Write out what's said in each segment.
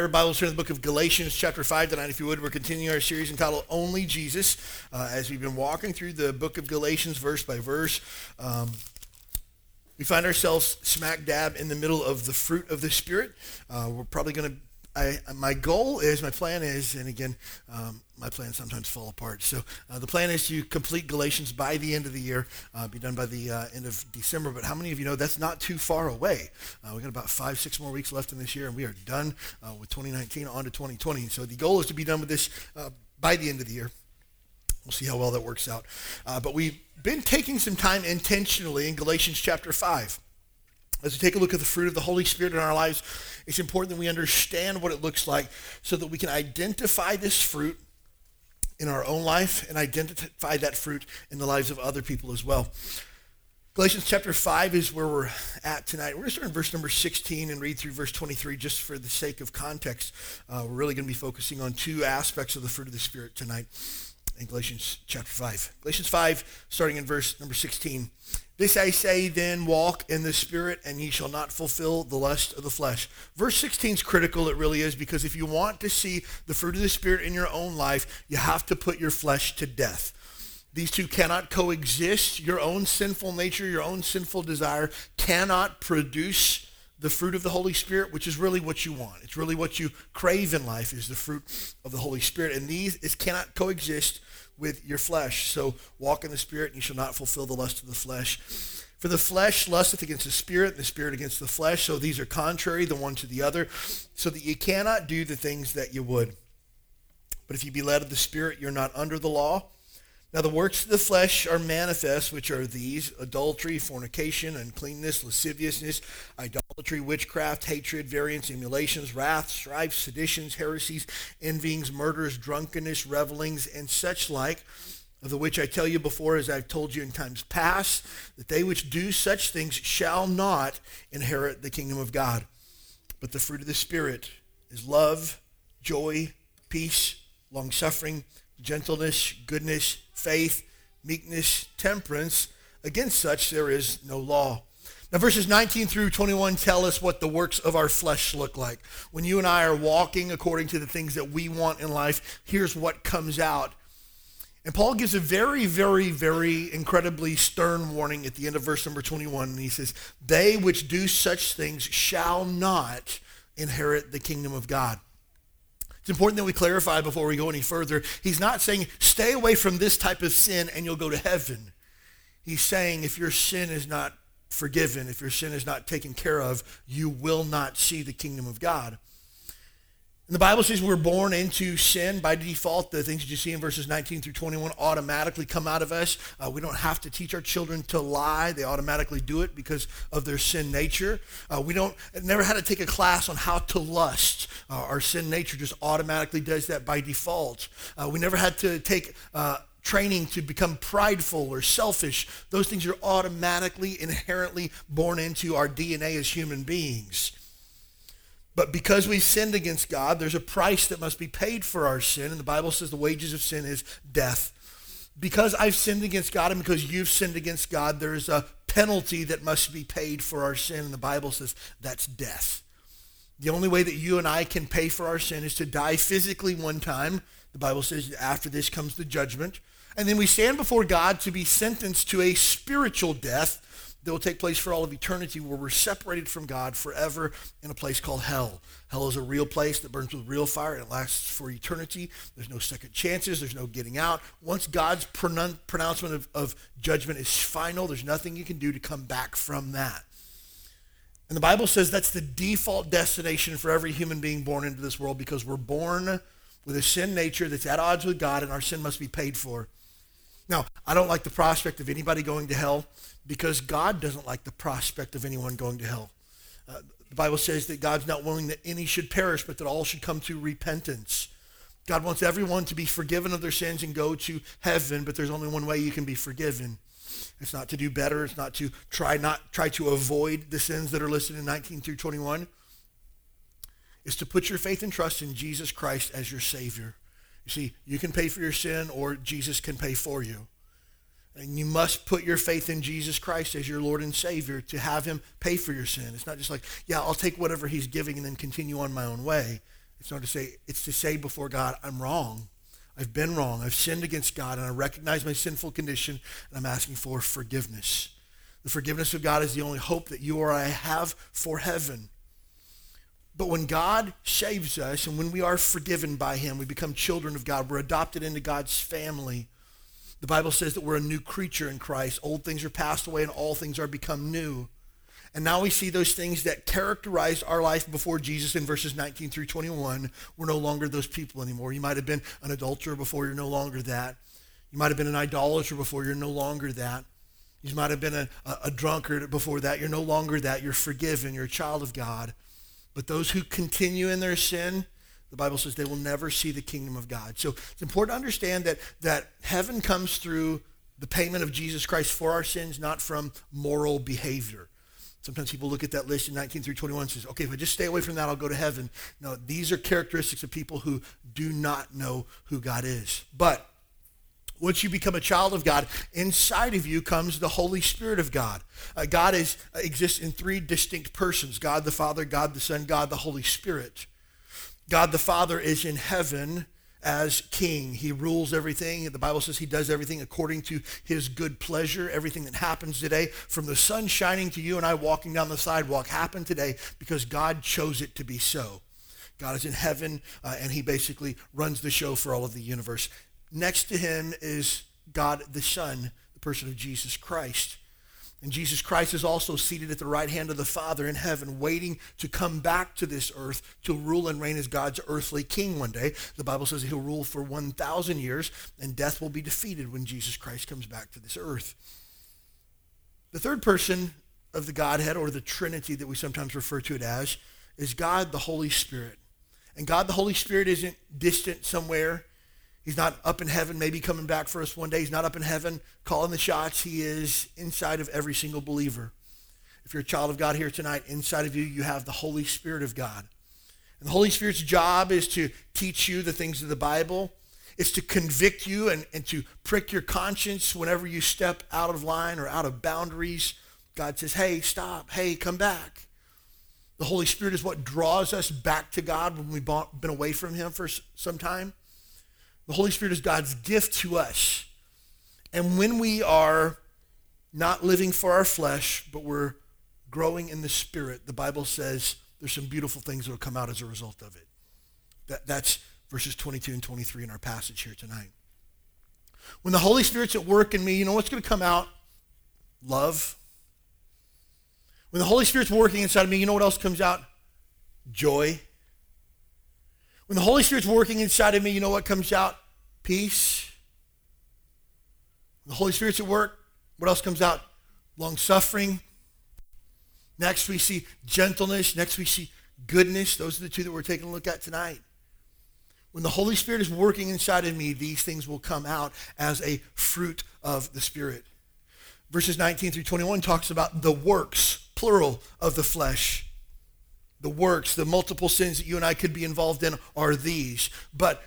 Your Bibles here in the book of Galatians, chapter 5 tonight, if you would. We're continuing our series entitled Only Jesus uh, as we've been walking through the book of Galatians verse by verse. Um, we find ourselves smack dab in the middle of the fruit of the Spirit. Uh, we're probably going to I, my goal is, my plan is, and again, um, my plans sometimes fall apart. So uh, the plan is to complete Galatians by the end of the year, uh, be done by the uh, end of December. But how many of you know that's not too far away? Uh, we've got about five, six more weeks left in this year, and we are done uh, with 2019 on to 2020. So the goal is to be done with this uh, by the end of the year. We'll see how well that works out. but we've been taking some time intentionally in Galatians chapter 5 as we take a look at the fruit of the Holy Spirit in our lives, it's important that we understand what it looks like so that we can identify this fruit in our own life and identify that fruit in the lives of other people as well. Galatians chapter 5 is where we're at tonight. We're going to start in verse number 16 and read through verse 23 just for the sake of context. Uh, we're really going to be focusing on two aspects of the fruit of the Spirit tonight in Galatians chapter 5. Galatians 5, starting in verse number 16. This I say then, walk in the Spirit, and ye shall not fulfill the lust of the flesh. Verse 16 is critical, it really is, because if you want to see the fruit of the Spirit in your own life, you have to put your flesh to death. These two cannot coexist. Your own sinful nature, your own sinful desire cannot produce the fruit of the Holy Spirit, which is really what you want. It's really what you crave in life is the fruit of the Holy Spirit. And these cannot coexist with your flesh. So walk in the Spirit, and you shall not fulfill the lust of the flesh. For the flesh lusteth against the Spirit, and the Spirit against the flesh. So these are contrary the one to the other, so that you cannot do the things that you would. But if you be led of the Spirit, you're not under the law. Now, the works of the flesh are manifest, which are these adultery, fornication, uncleanness, lasciviousness, idolatry, witchcraft, hatred, variance, emulations, wrath, strife, seditions, heresies, envyings, murders, drunkenness, revelings, and such like, of the which I tell you before, as I've told you in times past, that they which do such things shall not inherit the kingdom of God. But the fruit of the Spirit is love, joy, peace, long suffering gentleness, goodness, faith, meekness, temperance. Against such there is no law. Now, verses 19 through 21 tell us what the works of our flesh look like. When you and I are walking according to the things that we want in life, here's what comes out. And Paul gives a very, very, very incredibly stern warning at the end of verse number 21. And he says, They which do such things shall not inherit the kingdom of God. It's important that we clarify before we go any further. He's not saying stay away from this type of sin and you'll go to heaven. He's saying if your sin is not forgiven, if your sin is not taken care of, you will not see the kingdom of God. And the Bible says we're born into sin by default. The things that you see in verses 19 through 21 automatically come out of us. Uh, we don't have to teach our children to lie. They automatically do it because of their sin nature. Uh, we don't never had to take a class on how to lust. Uh, our sin nature just automatically does that by default. Uh, we never had to take uh, training to become prideful or selfish. Those things are automatically, inherently born into our DNA as human beings. But because we've sinned against God, there's a price that must be paid for our sin. And the Bible says the wages of sin is death. Because I've sinned against God and because you've sinned against God, there's a penalty that must be paid for our sin. And the Bible says that's death. The only way that you and I can pay for our sin is to die physically one time. The Bible says after this comes the judgment. And then we stand before God to be sentenced to a spiritual death that will take place for all of eternity where we're separated from God forever in a place called hell. Hell is a real place that burns with real fire and it lasts for eternity. There's no second chances. There's no getting out. Once God's pronouncement of, of judgment is final, there's nothing you can do to come back from that. And the Bible says that's the default destination for every human being born into this world because we're born with a sin nature that's at odds with God and our sin must be paid for. Now, I don't like the prospect of anybody going to hell because God doesn't like the prospect of anyone going to hell. Uh, The Bible says that God's not willing that any should perish, but that all should come to repentance. God wants everyone to be forgiven of their sins and go to heaven, but there's only one way you can be forgiven. It's not to do better. It's not to try not try to avoid the sins that are listed in 19 through 21. It's to put your faith and trust in Jesus Christ as your Savior. You see, you can pay for your sin or Jesus can pay for you. And you must put your faith in Jesus Christ as your Lord and Savior to have him pay for your sin. It's not just like, yeah, I'll take whatever he's giving and then continue on my own way. It's not to say, it's to say before God, I'm wrong. I've been wrong. I've sinned against God and I recognize my sinful condition and I'm asking for forgiveness. The forgiveness of God is the only hope that you or I have for heaven. But when God saves us and when we are forgiven by him, we become children of God. We're adopted into God's family. The Bible says that we're a new creature in Christ. Old things are passed away and all things are become new. And now we see those things that characterized our life before Jesus in verses 19 through 21. We're no longer those people anymore. You might have been an adulterer before you're no longer that. You might have been an idolater before you're no longer that. You might have been a, a, a drunkard before that. You're no longer that. You're forgiven. You're a child of God. But those who continue in their sin, the Bible says they will never see the kingdom of God. So it's important to understand that, that heaven comes through the payment of Jesus Christ for our sins, not from moral behavior. Sometimes people look at that list in 19 through 21 and says, okay, if I just stay away from that, I'll go to heaven. No, these are characteristics of people who do not know who God is. But once you become a child of God, inside of you comes the Holy Spirit of God. Uh, God is, exists in three distinct persons God the Father, God the Son, God the Holy Spirit. God the Father is in heaven as king. He rules everything. The Bible says he does everything according to his good pleasure. Everything that happens today, from the sun shining to you and I walking down the sidewalk, happened today because God chose it to be so. God is in heaven, uh, and he basically runs the show for all of the universe. Next to him is God the Son, the person of Jesus Christ. And Jesus Christ is also seated at the right hand of the Father in heaven, waiting to come back to this earth to rule and reign as God's earthly king one day. The Bible says he'll rule for 1,000 years, and death will be defeated when Jesus Christ comes back to this earth. The third person of the Godhead, or the Trinity that we sometimes refer to it as, is God the Holy Spirit. And God the Holy Spirit isn't distant somewhere. He's not up in heaven, maybe coming back for us one day. He's not up in heaven calling the shots. He is inside of every single believer. If you're a child of God here tonight, inside of you, you have the Holy Spirit of God. And the Holy Spirit's job is to teach you the things of the Bible. It's to convict you and, and to prick your conscience whenever you step out of line or out of boundaries. God says, hey, stop. Hey, come back. The Holy Spirit is what draws us back to God when we've been away from him for some time. The Holy Spirit is God's gift to us. And when we are not living for our flesh, but we're growing in the Spirit, the Bible says there's some beautiful things that will come out as a result of it. That, that's verses 22 and 23 in our passage here tonight. When the Holy Spirit's at work in me, you know what's going to come out? Love. When the Holy Spirit's working inside of me, you know what else comes out? Joy. When the Holy Spirit's working inside of me, you know what comes out? Peace. When the Holy Spirit's at work, what else comes out? Long suffering. Next, we see gentleness. Next, we see goodness. Those are the two that we're taking a look at tonight. When the Holy Spirit is working inside of me, these things will come out as a fruit of the Spirit. Verses 19 through 21 talks about the works, plural, of the flesh the works, the multiple sins that you and I could be involved in are these. But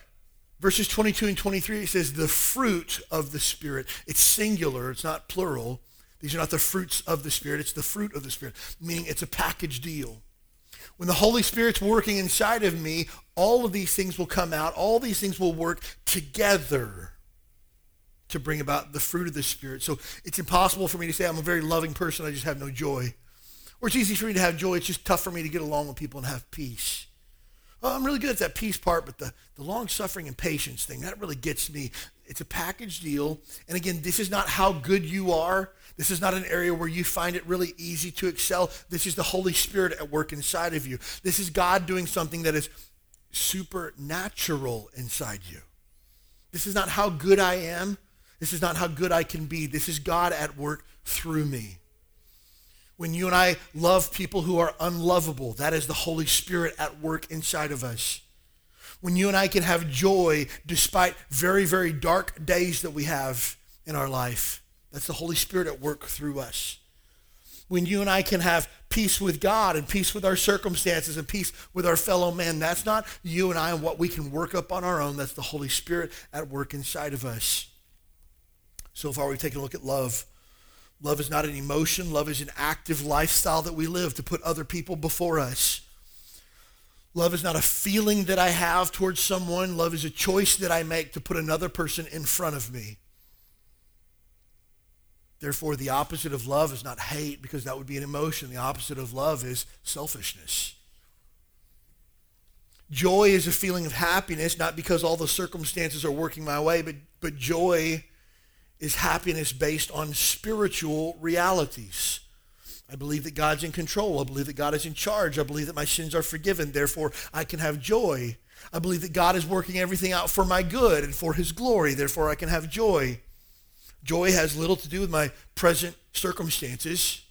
verses 22 and 23, it says the fruit of the Spirit. It's singular, it's not plural. These are not the fruits of the Spirit, it's the fruit of the Spirit, meaning it's a package deal. When the Holy Spirit's working inside of me, all of these things will come out. All these things will work together to bring about the fruit of the Spirit. So it's impossible for me to say I'm a very loving person, I just have no joy. Or it's easy for me to have joy. It's just tough for me to get along with people and have peace. Oh, I'm really good at that peace part, but the, the long suffering and patience thing, that really gets me. It's a package deal. And again, this is not how good you are. This is not an area where you find it really easy to excel. This is the Holy Spirit at work inside of you. This is God doing something that is supernatural inside you. This is not how good I am. This is not how good I can be. This is God at work through me. When you and I love people who are unlovable, that is the Holy Spirit at work inside of us. When you and I can have joy despite very, very dark days that we have in our life, that's the Holy Spirit at work through us. When you and I can have peace with God and peace with our circumstances and peace with our fellow men, that's not you and I and what we can work up on our own. That's the Holy Spirit at work inside of us. So far, we've taken a look at love. Love is not an emotion. Love is an active lifestyle that we live to put other people before us. Love is not a feeling that I have towards someone. Love is a choice that I make to put another person in front of me. Therefore, the opposite of love is not hate because that would be an emotion. The opposite of love is selfishness. Joy is a feeling of happiness, not because all the circumstances are working my way, but, but joy is happiness based on spiritual realities. I believe that God's in control. I believe that God is in charge. I believe that my sins are forgiven. Therefore, I can have joy. I believe that God is working everything out for my good and for his glory. Therefore, I can have joy. Joy has little to do with my present circumstances.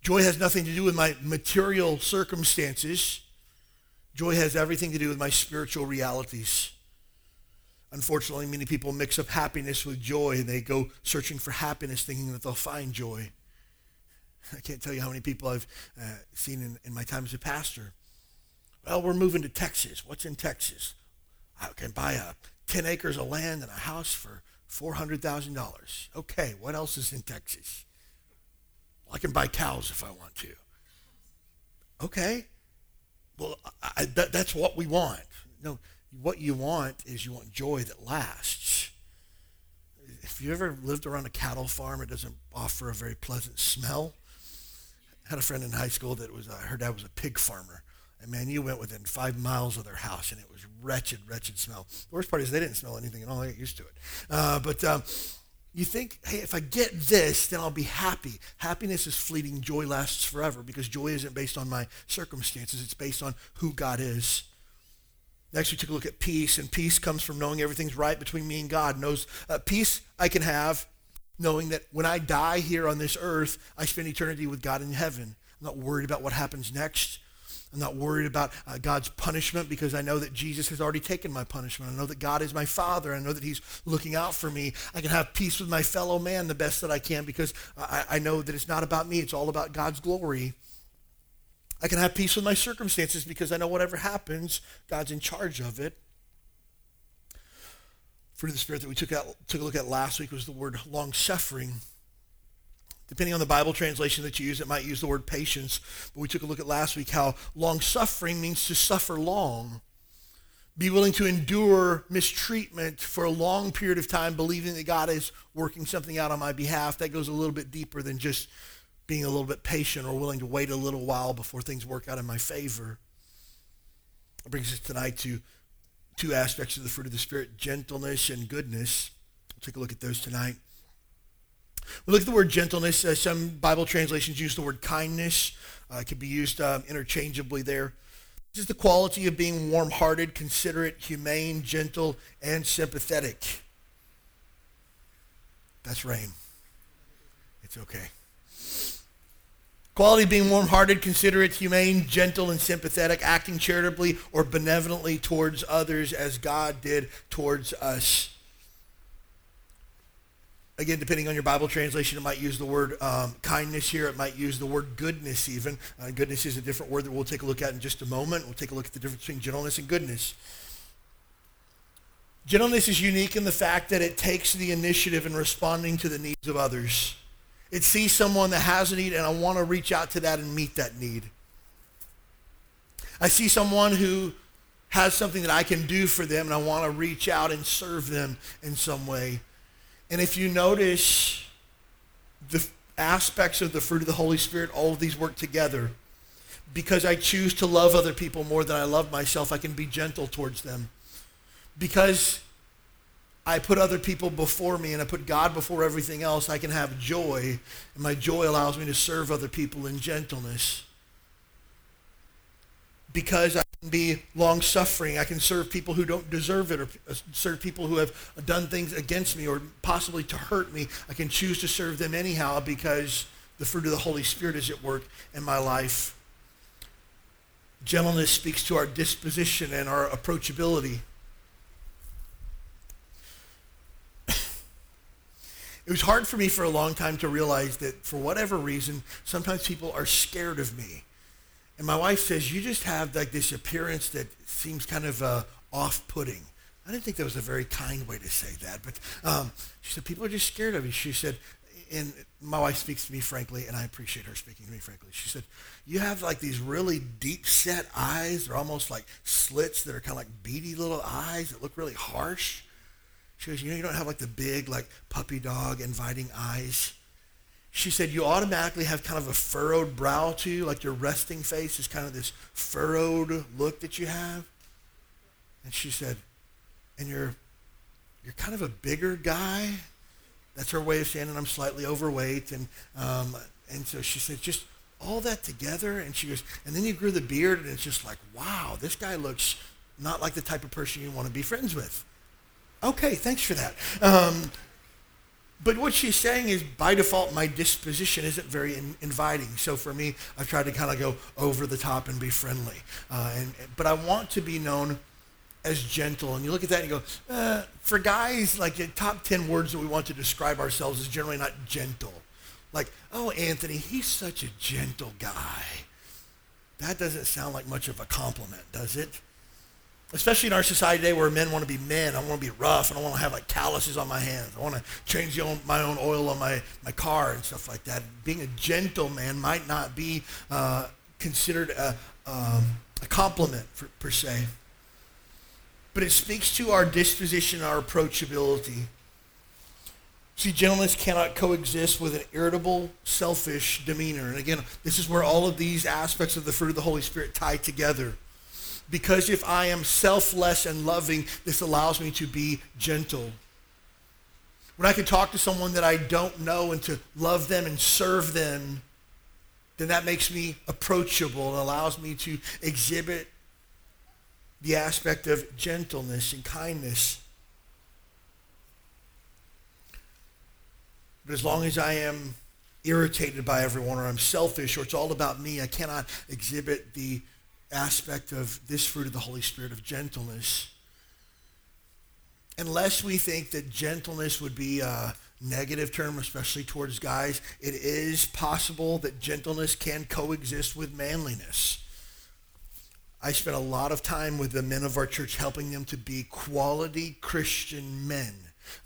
Joy has nothing to do with my material circumstances. Joy has everything to do with my spiritual realities. Unfortunately, many people mix up happiness with joy and they go searching for happiness thinking that they'll find joy. I can't tell you how many people I've uh, seen in, in my time as a pastor. Well, we're moving to Texas. What's in Texas? I can buy a 10 acres of land and a house for $400,000. Okay, what else is in Texas? Well, I can buy cows if I want to. Okay. Well, I, that, that's what we want. No, what you want is you want joy that lasts. If you ever lived around a cattle farm, it doesn't offer a very pleasant smell. I had a friend in high school that was, uh, her dad was a pig farmer. And man, you went within five miles of their house, and it was wretched, wretched smell. The worst part is they didn't smell anything at all. They get used to it. Uh, but um, you think, hey, if I get this, then I'll be happy. Happiness is fleeting. Joy lasts forever because joy isn't based on my circumstances. It's based on who God is. Next, we took a look at peace, and peace comes from knowing everything's right between me and God. Knows uh, peace I can have, knowing that when I die here on this earth, I spend eternity with God in heaven. I'm not worried about what happens next. I'm not worried about uh, God's punishment because I know that Jesus has already taken my punishment. I know that God is my Father. I know that He's looking out for me. I can have peace with my fellow man the best that I can because I, I know that it's not about me. It's all about God's glory. I can have peace with my circumstances because I know whatever happens, God's in charge of it. Fruit of the Spirit that we took, out, took a look at last week was the word long suffering. Depending on the Bible translation that you use, it might use the word patience. But we took a look at last week how long suffering means to suffer long. Be willing to endure mistreatment for a long period of time, believing that God is working something out on my behalf. That goes a little bit deeper than just being a little bit patient or willing to wait a little while before things work out in my favor. It brings us tonight to two aspects of the fruit of the Spirit gentleness and goodness. We'll take a look at those tonight. We look at the word gentleness. Uh, some Bible translations use the word kindness. Uh, it can be used um, interchangeably there. This is the quality of being warm hearted, considerate, humane, gentle, and sympathetic. That's rain. It's okay. Quality being warm hearted, considerate, humane, gentle, and sympathetic, acting charitably or benevolently towards others as God did towards us. Again, depending on your Bible translation, it might use the word um, kindness here. It might use the word goodness even. Uh, goodness is a different word that we'll take a look at in just a moment. We'll take a look at the difference between gentleness and goodness. Gentleness is unique in the fact that it takes the initiative in responding to the needs of others. It sees someone that has a need, and I want to reach out to that and meet that need. I see someone who has something that I can do for them, and I want to reach out and serve them in some way. And if you notice the aspects of the fruit of the Holy Spirit, all of these work together. Because I choose to love other people more than I love myself, I can be gentle towards them. Because I put other people before me and I put God before everything else, I can have joy. And my joy allows me to serve other people in gentleness. Because I can be long suffering, I can serve people who don't deserve it or uh, serve people who have done things against me or possibly to hurt me. I can choose to serve them anyhow because the fruit of the Holy Spirit is at work in my life. Gentleness speaks to our disposition and our approachability. It was hard for me for a long time to realize that for whatever reason, sometimes people are scared of me. And my wife says, you just have like this appearance that seems kind of uh, off-putting. I didn't think that was a very kind way to say that, but um, she said, people are just scared of you. She said, and my wife speaks to me frankly, and I appreciate her speaking to me frankly. She said, you have like these really deep set eyes. They're almost like slits that are kind of like beady little eyes that look really harsh. She goes, you know, you don't have like the big, like puppy dog inviting eyes. She said, you automatically have kind of a furrowed brow too, like your resting face is kind of this furrowed look that you have. And she said, and you're, you're kind of a bigger guy. That's her way of saying that I'm slightly overweight. And, um, and so she said, just all that together. And she goes, and then you grew the beard and it's just like, wow, this guy looks not like the type of person you want to be friends with. Okay, thanks for that. Um, but what she's saying is, by default, my disposition isn't very in, inviting. So for me, I've tried to kind of go over the top and be friendly. Uh, and, but I want to be known as gentle. And you look at that and you go, uh, for guys, like the top 10 words that we want to describe ourselves is generally not gentle. Like, oh, Anthony, he's such a gentle guy. That doesn't sound like much of a compliment, does it? Especially in our society today where men want to be men. I want to be rough. And I don't want to have like calluses on my hands. I want to change own, my own oil on my, my car and stuff like that. Being a gentleman might not be uh, considered a, um, a compliment for, per se. But it speaks to our disposition, our approachability. See, gentleness cannot coexist with an irritable, selfish demeanor. And again, this is where all of these aspects of the fruit of the Holy Spirit tie together. Because if I am selfless and loving, this allows me to be gentle. When I can talk to someone that I don't know and to love them and serve them, then that makes me approachable and allows me to exhibit the aspect of gentleness and kindness. But as long as I am irritated by everyone or I'm selfish or it's all about me, I cannot exhibit the aspect of this fruit of the Holy Spirit of gentleness. Unless we think that gentleness would be a negative term, especially towards guys, it is possible that gentleness can coexist with manliness. I spent a lot of time with the men of our church helping them to be quality Christian men.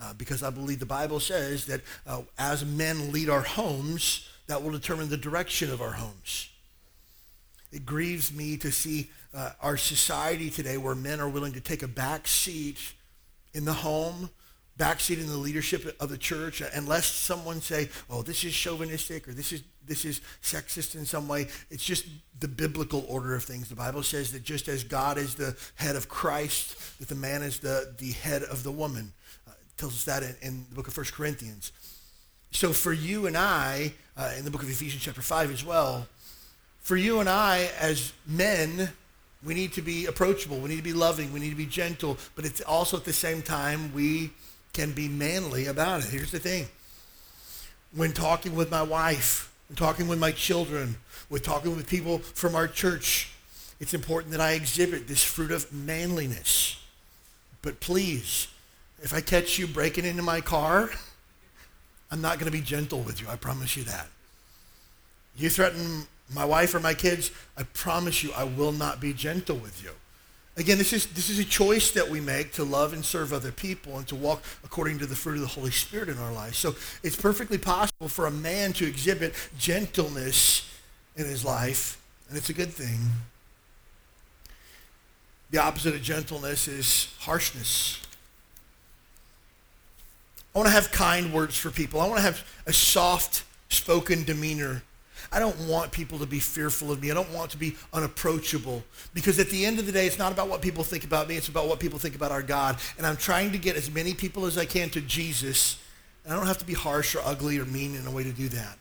Uh, because I believe the Bible says that uh, as men lead our homes, that will determine the direction of our homes. It grieves me to see uh, our society today where men are willing to take a back seat in the home, back seat in the leadership of the church, unless someone say, oh, this is chauvinistic or this is, this is sexist in some way. It's just the biblical order of things. The Bible says that just as God is the head of Christ, that the man is the, the head of the woman. Uh, tells us that in, in, the book of 1 Corinthians. So for you and I, uh, in the book of Ephesians chapter 5 as well, for you and I as men, we need to be approachable. We need to be loving. We need to be gentle. But it's also at the same time, we can be manly about it. Here's the thing. When talking with my wife, when talking with my children, with talking with people from our church, it's important that I exhibit this fruit of manliness. But please, if I catch you breaking into my car, I'm not going to be gentle with you. I promise you that. You threaten my wife or my kids, I promise you I will not be gentle with you. Again, this is, this is a choice that we make to love and serve other people and to walk according to the fruit of the Holy Spirit in our lives. So it's perfectly possible for a man to exhibit gentleness in his life, and it's a good thing. The opposite of gentleness is harshness. I want to have kind words for people. I want to have a soft spoken demeanor I don't want people to be fearful of me. I don't want to be unapproachable. Because at the end of the day, it's not about what people think about me. It's about what people think about our God. And I'm trying to get as many people as I can to Jesus. And I don't have to be harsh or ugly or mean in a way to do that.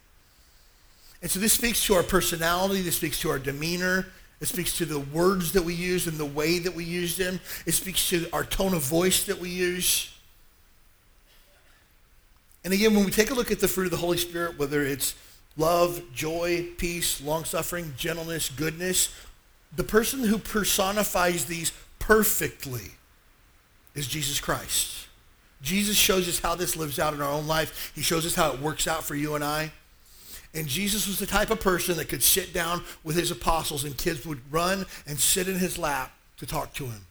And so this speaks to our personality. This speaks to our demeanor. It speaks to the words that we use and the way that we use them. It speaks to our tone of voice that we use. And again, when we take a look at the fruit of the Holy Spirit, whether it's love, joy, peace, long-suffering, gentleness, goodness. The person who personifies these perfectly is Jesus Christ. Jesus shows us how this lives out in our own life. He shows us how it works out for you and I. And Jesus was the type of person that could sit down with his apostles and kids would run and sit in his lap to talk to him.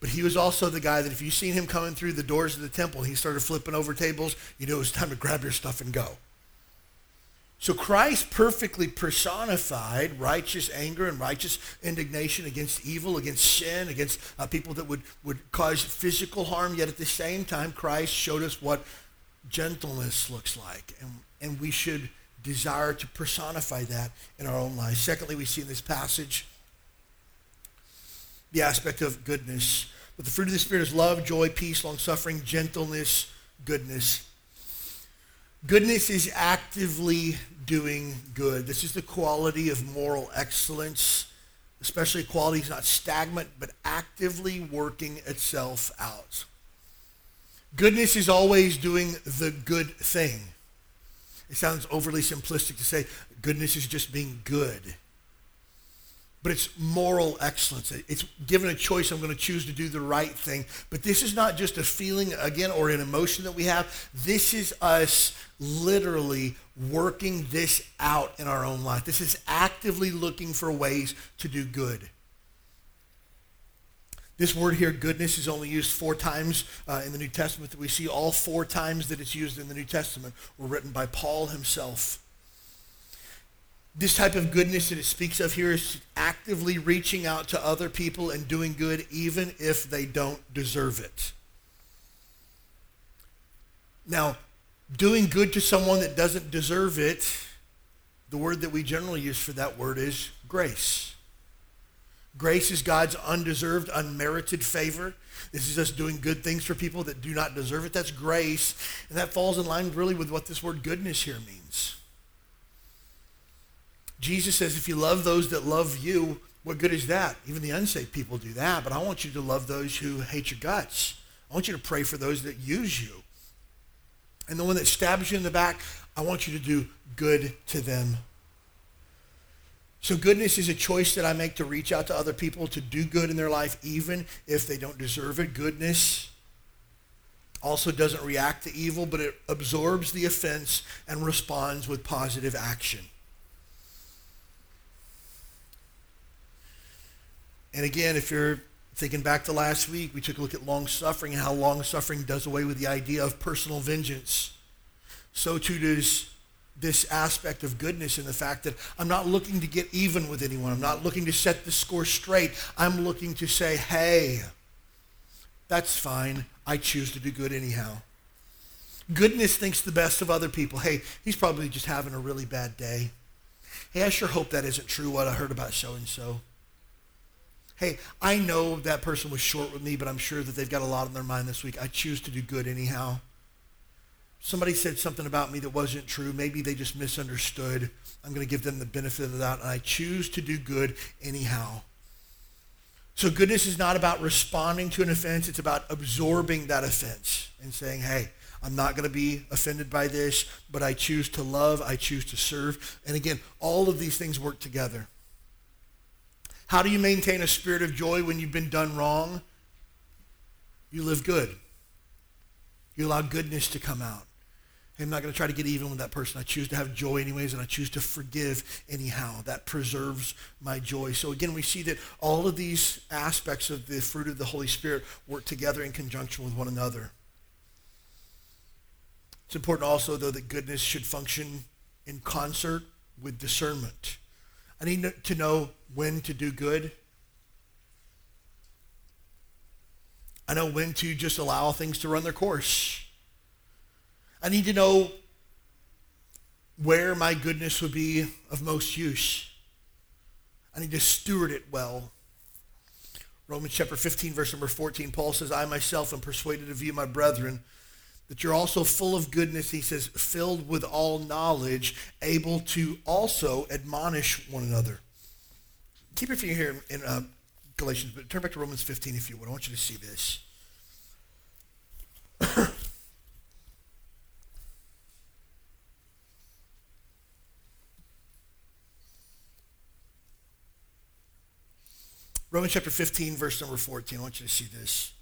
But he was also the guy that if you seen him coming through the doors of the temple, he started flipping over tables, you know it was time to grab your stuff and go. So Christ perfectly personified righteous anger and righteous indignation against evil, against sin, against uh, people that would, would cause physical harm. Yet at the same time, Christ showed us what gentleness looks like. And, and we should desire to personify that in our own lives. Secondly, we see in this passage the aspect of goodness. But the fruit of the Spirit is love, joy, peace, long-suffering, gentleness, goodness. Goodness is actively doing good. This is the quality of moral excellence, especially quality is not stagnant, but actively working itself out. Goodness is always doing the good thing. It sounds overly simplistic to say goodness is just being good but it's moral excellence. It's given a choice, I'm going to choose to do the right thing. But this is not just a feeling, again, or an emotion that we have. This is us literally working this out in our own life. This is actively looking for ways to do good. This word here, goodness, is only used four times uh, in the New Testament. That we see all four times that it's used in the New Testament were written by Paul himself. This type of goodness that it speaks of here is actively reaching out to other people and doing good even if they don't deserve it. Now, doing good to someone that doesn't deserve it, the word that we generally use for that word is grace. Grace is God's undeserved, unmerited favor. This is us doing good things for people that do not deserve it. That's grace. And that falls in line really with what this word goodness here means. Jesus says, if you love those that love you, what good is that? Even the unsaved people do that, but I want you to love those who hate your guts. I want you to pray for those that use you. And the one that stabs you in the back, I want you to do good to them. So goodness is a choice that I make to reach out to other people, to do good in their life, even if they don't deserve it. Goodness also doesn't react to evil, but it absorbs the offense and responds with positive action. And again, if you're thinking back to last week, we took a look at long suffering and how long suffering does away with the idea of personal vengeance. So too does this aspect of goodness in the fact that I'm not looking to get even with anyone. I'm not looking to set the score straight. I'm looking to say, hey, that's fine. I choose to do good anyhow. Goodness thinks the best of other people. Hey, he's probably just having a really bad day. Hey, I sure hope that isn't true what I heard about so and so hey, I know that person was short with me, but I'm sure that they've got a lot on their mind this week. I choose to do good anyhow. Somebody said something about me that wasn't true. Maybe they just misunderstood. I'm going to give them the benefit of that, and I choose to do good anyhow. So goodness is not about responding to an offense. It's about absorbing that offense and saying, hey, I'm not going to be offended by this, but I choose to love. I choose to serve. And again, all of these things work together. How do you maintain a spirit of joy when you've been done wrong? You live good. You allow goodness to come out. I'm not going to try to get even with that person. I choose to have joy anyways, and I choose to forgive anyhow. That preserves my joy. So again, we see that all of these aspects of the fruit of the Holy Spirit work together in conjunction with one another. It's important also, though, that goodness should function in concert with discernment. I need to know when to do good. I know when to just allow things to run their course. I need to know where my goodness would be of most use. I need to steward it well. Romans chapter 15, verse number 14, Paul says, I myself am persuaded of you, my brethren, that you're also full of goodness, he says, filled with all knowledge, able to also admonish one another keep your finger here in, uh, Galatians, but turn back to Romans 15 if you would. I want you to see this. Romans chapter 15, verse number 14. I want you to see this.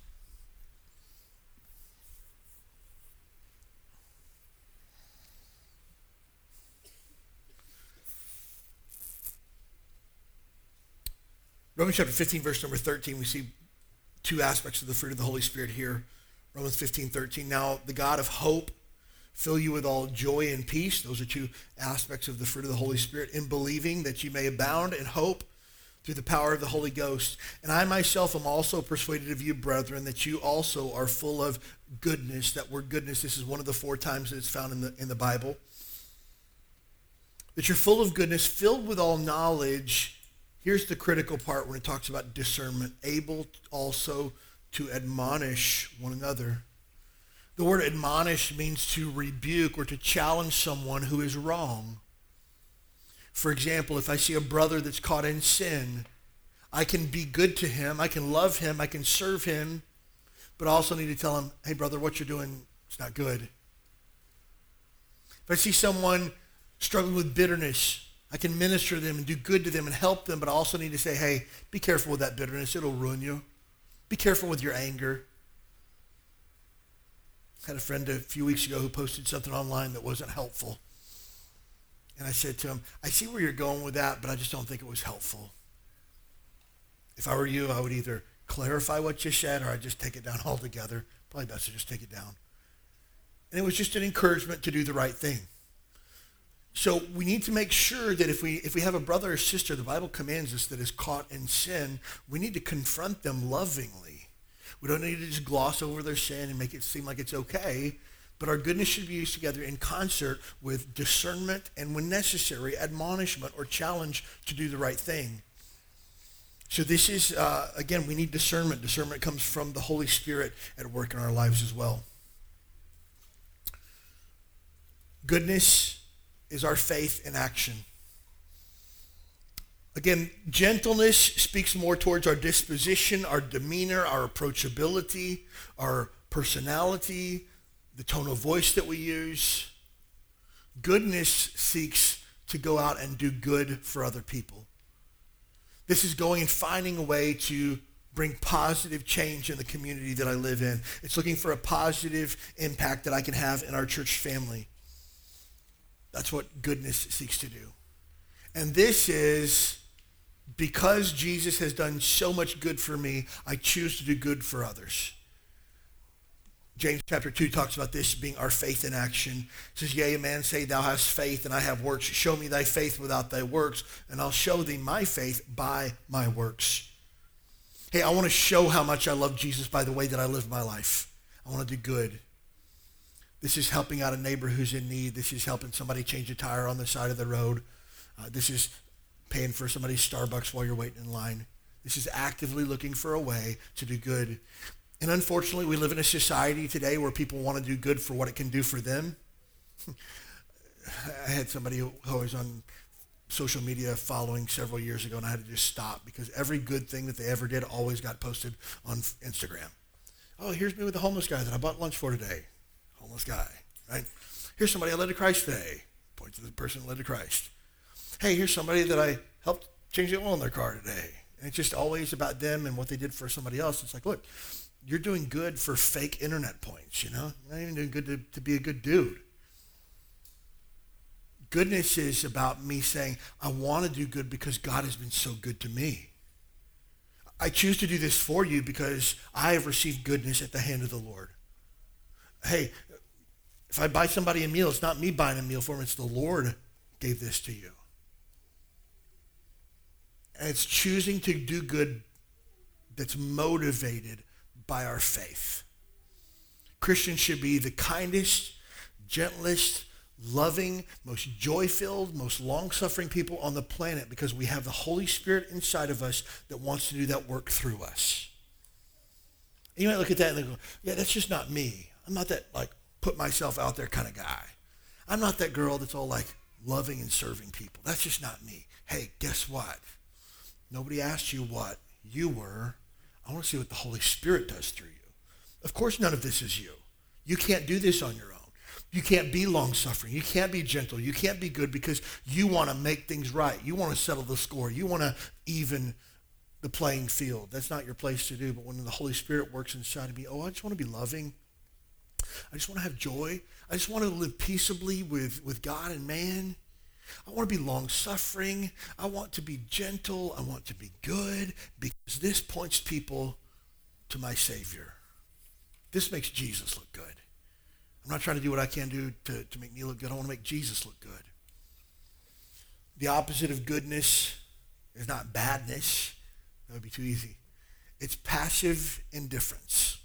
Romans chapter 15, verse number 13, we see two aspects of the fruit of the Holy Spirit here. Romans 15, 13. Now, the God of hope fill you with all joy and peace. Those are two aspects of the fruit of the Holy Spirit in believing that you may abound in hope through the power of the Holy Ghost. And I myself am also persuaded of you, brethren, that you also are full of goodness. That word goodness, this is one of the four times that it's found in the, in the Bible. That you're full of goodness, filled with all knowledge Here's the critical part when it talks about discernment, able also to admonish one another. The word admonish means to rebuke or to challenge someone who is wrong. For example, if I see a brother that's caught in sin, I can be good to him, I can love him, I can serve him, but I also need to tell him, hey, brother, what you're doing is not good. If I see someone struggling with bitterness, I can minister to them and do good to them and help them, but I also need to say, hey, be careful with that bitterness. It'll ruin you. Be careful with your anger. I had a friend a few weeks ago who posted something online that wasn't helpful. And I said to him, I see where you're going with that, but I just don't think it was helpful. If I were you, I would either clarify what you said or I'd just take it down altogether. Probably best to just take it down. And it was just an encouragement to do the right thing. So we need to make sure that if we if we have a brother or sister, the Bible commands us that is caught in sin, we need to confront them lovingly. We don't need to just gloss over their sin and make it seem like it's okay. But our goodness should be used together in concert with discernment and, when necessary, admonishment or challenge to do the right thing. So this is, uh, again, we need discernment. Discernment comes from the Holy Spirit at work in our lives as well. Goodness is our faith in action. Again, gentleness speaks more towards our disposition, our demeanor, our approachability, our personality, the tone of voice that we use. Goodness seeks to go out and do good for other people. This is going and finding a way to bring positive change in the community that I live in. It's looking for a positive impact that I can have in our church family. That's what goodness seeks to do. And this is because Jesus has done so much good for me, I choose to do good for others. James chapter 2 talks about this being our faith in action. It says, Yea, a man say, Thou hast faith, and I have works. Show me thy faith without thy works, and I'll show thee my faith by my works. Hey, I want to show how much I love Jesus by the way that I live my life. I want to do good. This is helping out a neighbor who's in need. This is helping somebody change a tire on the side of the road. Uh, this is paying for somebody's Starbucks while you're waiting in line. This is actively looking for a way to do good. And unfortunately, we live in a society today where people want to do good for what it can do for them. I had somebody who was on social media following several years ago, and I had to just stop because every good thing that they ever did always got posted on Instagram. Oh, here's me with the homeless guy that I bought lunch for today homeless guy, right? Here's somebody I led to Christ today. Point to the person led to Christ. Hey, here's somebody that I helped change the oil in their car today. And it's just always about them and what they did for somebody else. It's like, look, you're doing good for fake internet points, you know? You're not even doing good to, to be a good dude. Goodness is about me saying, I want to do good because God has been so good to me. I choose to do this for you because I have received goodness at the hand of the Lord. Hey, if I buy somebody a meal, it's not me buying a meal for them, it's the Lord gave this to you. And it's choosing to do good that's motivated by our faith. Christians should be the kindest, gentlest, loving, most joy-filled, most long-suffering people on the planet because we have the Holy Spirit inside of us that wants to do that work through us. And you might look at that and go, yeah, that's just not me. I'm not that like put myself out there kind of guy. I'm not that girl that's all like loving and serving people. That's just not me. Hey, guess what? Nobody asked you what you were. I want to see what the Holy Spirit does through you. Of course, none of this is you. You can't do this on your own. You can't be long suffering. You can't be gentle. You can't be good because you want to make things right. You want to settle the score. You want to even the playing field. That's not your place to do. But when the Holy Spirit works inside of me, oh, I just want to be loving. I just want to have joy. I just want to live peaceably with, with God and man. I want to be long suffering. I want to be gentle. I want to be good because this points people to my Savior. This makes Jesus look good. I'm not trying to do what I can do to, to make me look good. I want to make Jesus look good. The opposite of goodness is not badness. That would be too easy. It's passive indifference.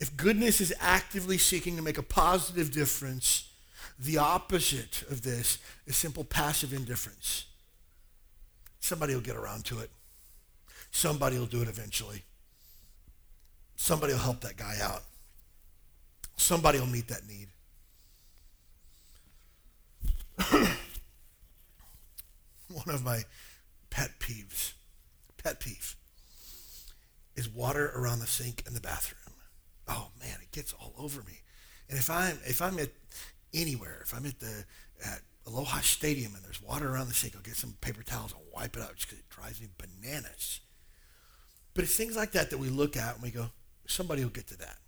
If goodness is actively seeking to make a positive difference, the opposite of this is simple passive indifference. Somebody will get around to it. Somebody will do it eventually. Somebody will help that guy out. Somebody will meet that need. One of my pet peeves, pet peeve, is water around the sink in the bathroom. Oh man, it gets all over me. And if I'm if I'm at anywhere, if I'm at the at Aloha Stadium and there's water around the sink, I'll get some paper towels and wipe it out just because it drives me bananas. But it's things like that that we look at and we go, somebody will get to that.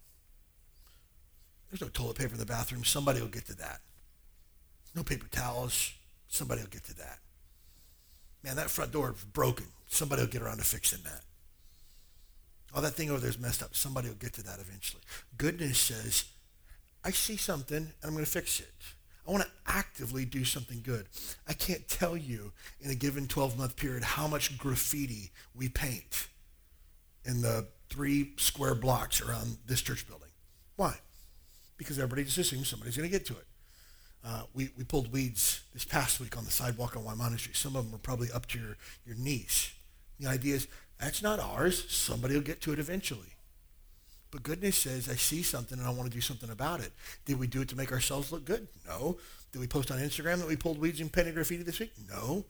There's no toilet paper in the bathroom. Somebody will get to that. No paper towels. Somebody will get to that. Man, that front door is broken. Somebody will get around to fixing that. Oh, that thing over there is messed up. Somebody will get to that eventually. Goodness says, I see something and I'm going to fix it. I want to actively do something good. I can't tell you in a given 12 month period how much graffiti we paint in the three square blocks around this church building. Why? Because everybody just assumes somebody's going to get to it. Uh, we, we pulled weeds this past week on the sidewalk on Waimana Street. Some of them were probably up to your, your knees. The idea is, that's not ours. Somebody will get to it eventually. But goodness says, I see something and I want to do something about it. Did we do it to make ourselves look good? No. Did we post on Instagram that we pulled weeds and painted graffiti this week? No.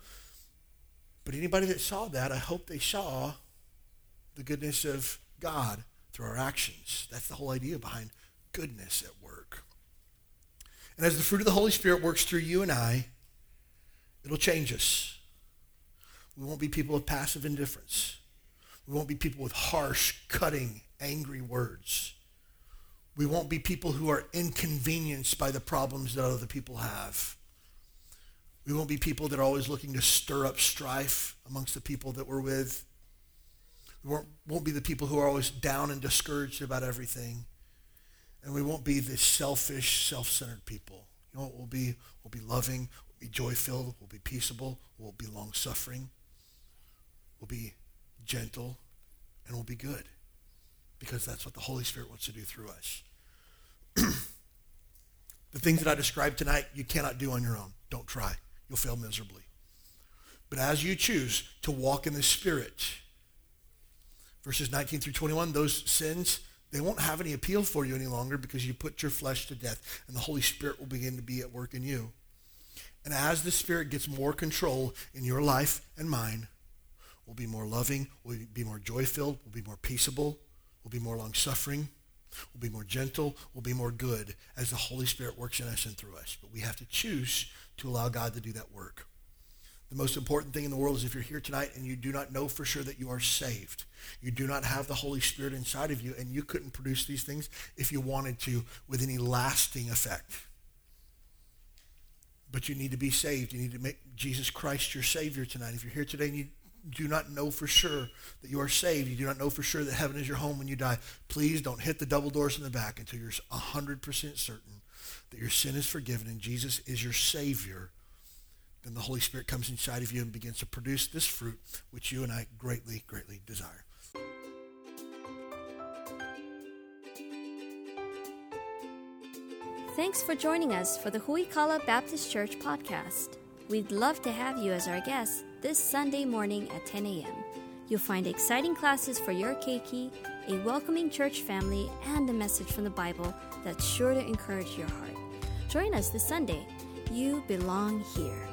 But anybody that saw that, I hope they saw the goodness of God through our actions. That's the whole idea behind goodness at work. And as the fruit of the Holy Spirit works through you and I, it'll change us. We won't be people of passive indifference. We won't be people with harsh, cutting, angry words. We won't be people who are inconvenienced by the problems that other people have. We won't be people that are always looking to stir up strife amongst the people that we're with. We won't, won't be the people who are always down and discouraged about everything. And we won't be the selfish, self-centered people. You know what we'll be? We'll be loving, we'll be joy-filled, we'll be peaceable, we'll be long-suffering, we'll be gentle, and we'll be good. Because that's what the Holy Spirit wants to do through us. the things that I described tonight, you cannot do on your own. Don't try. You'll fail miserably. But as you choose to walk in the Spirit, verses 19 through 21, those sins, they won't have any appeal for you any longer because you put your flesh to death and the Holy Spirit will begin to be at work in you. And as the Spirit gets more control in your life and mine, we'll be more loving, we'll be more joy-filled, we'll be more peaceable, we'll be more long-suffering, we'll be more gentle, we'll be more good as the Holy Spirit works in us and through us. But we have to choose to allow God to do that work. The most important thing in the world is if you're here tonight and you do not know for sure that you are saved, you do not have the Holy Spirit inside of you, and you couldn't produce these things if you wanted to with any lasting effect. But you need to be saved. You need to make Jesus Christ your Savior tonight. If you're here today and you do not know for sure that you are saved, you do not know for sure that heaven is your home when you die, please don't hit the double doors in the back until you're 100% certain that your sin is forgiven and Jesus is your Savior then the Holy Spirit comes inside of you and begins to produce this fruit, which you and I greatly, greatly desire. Thanks for joining us for the Huikala Baptist Church podcast. We'd love to have you as our guest this Sunday morning at 10 a.m. You'll find exciting classes for your keiki, a welcoming church family, and a message from the Bible that's sure to encourage your heart. Join us this Sunday. You belong here.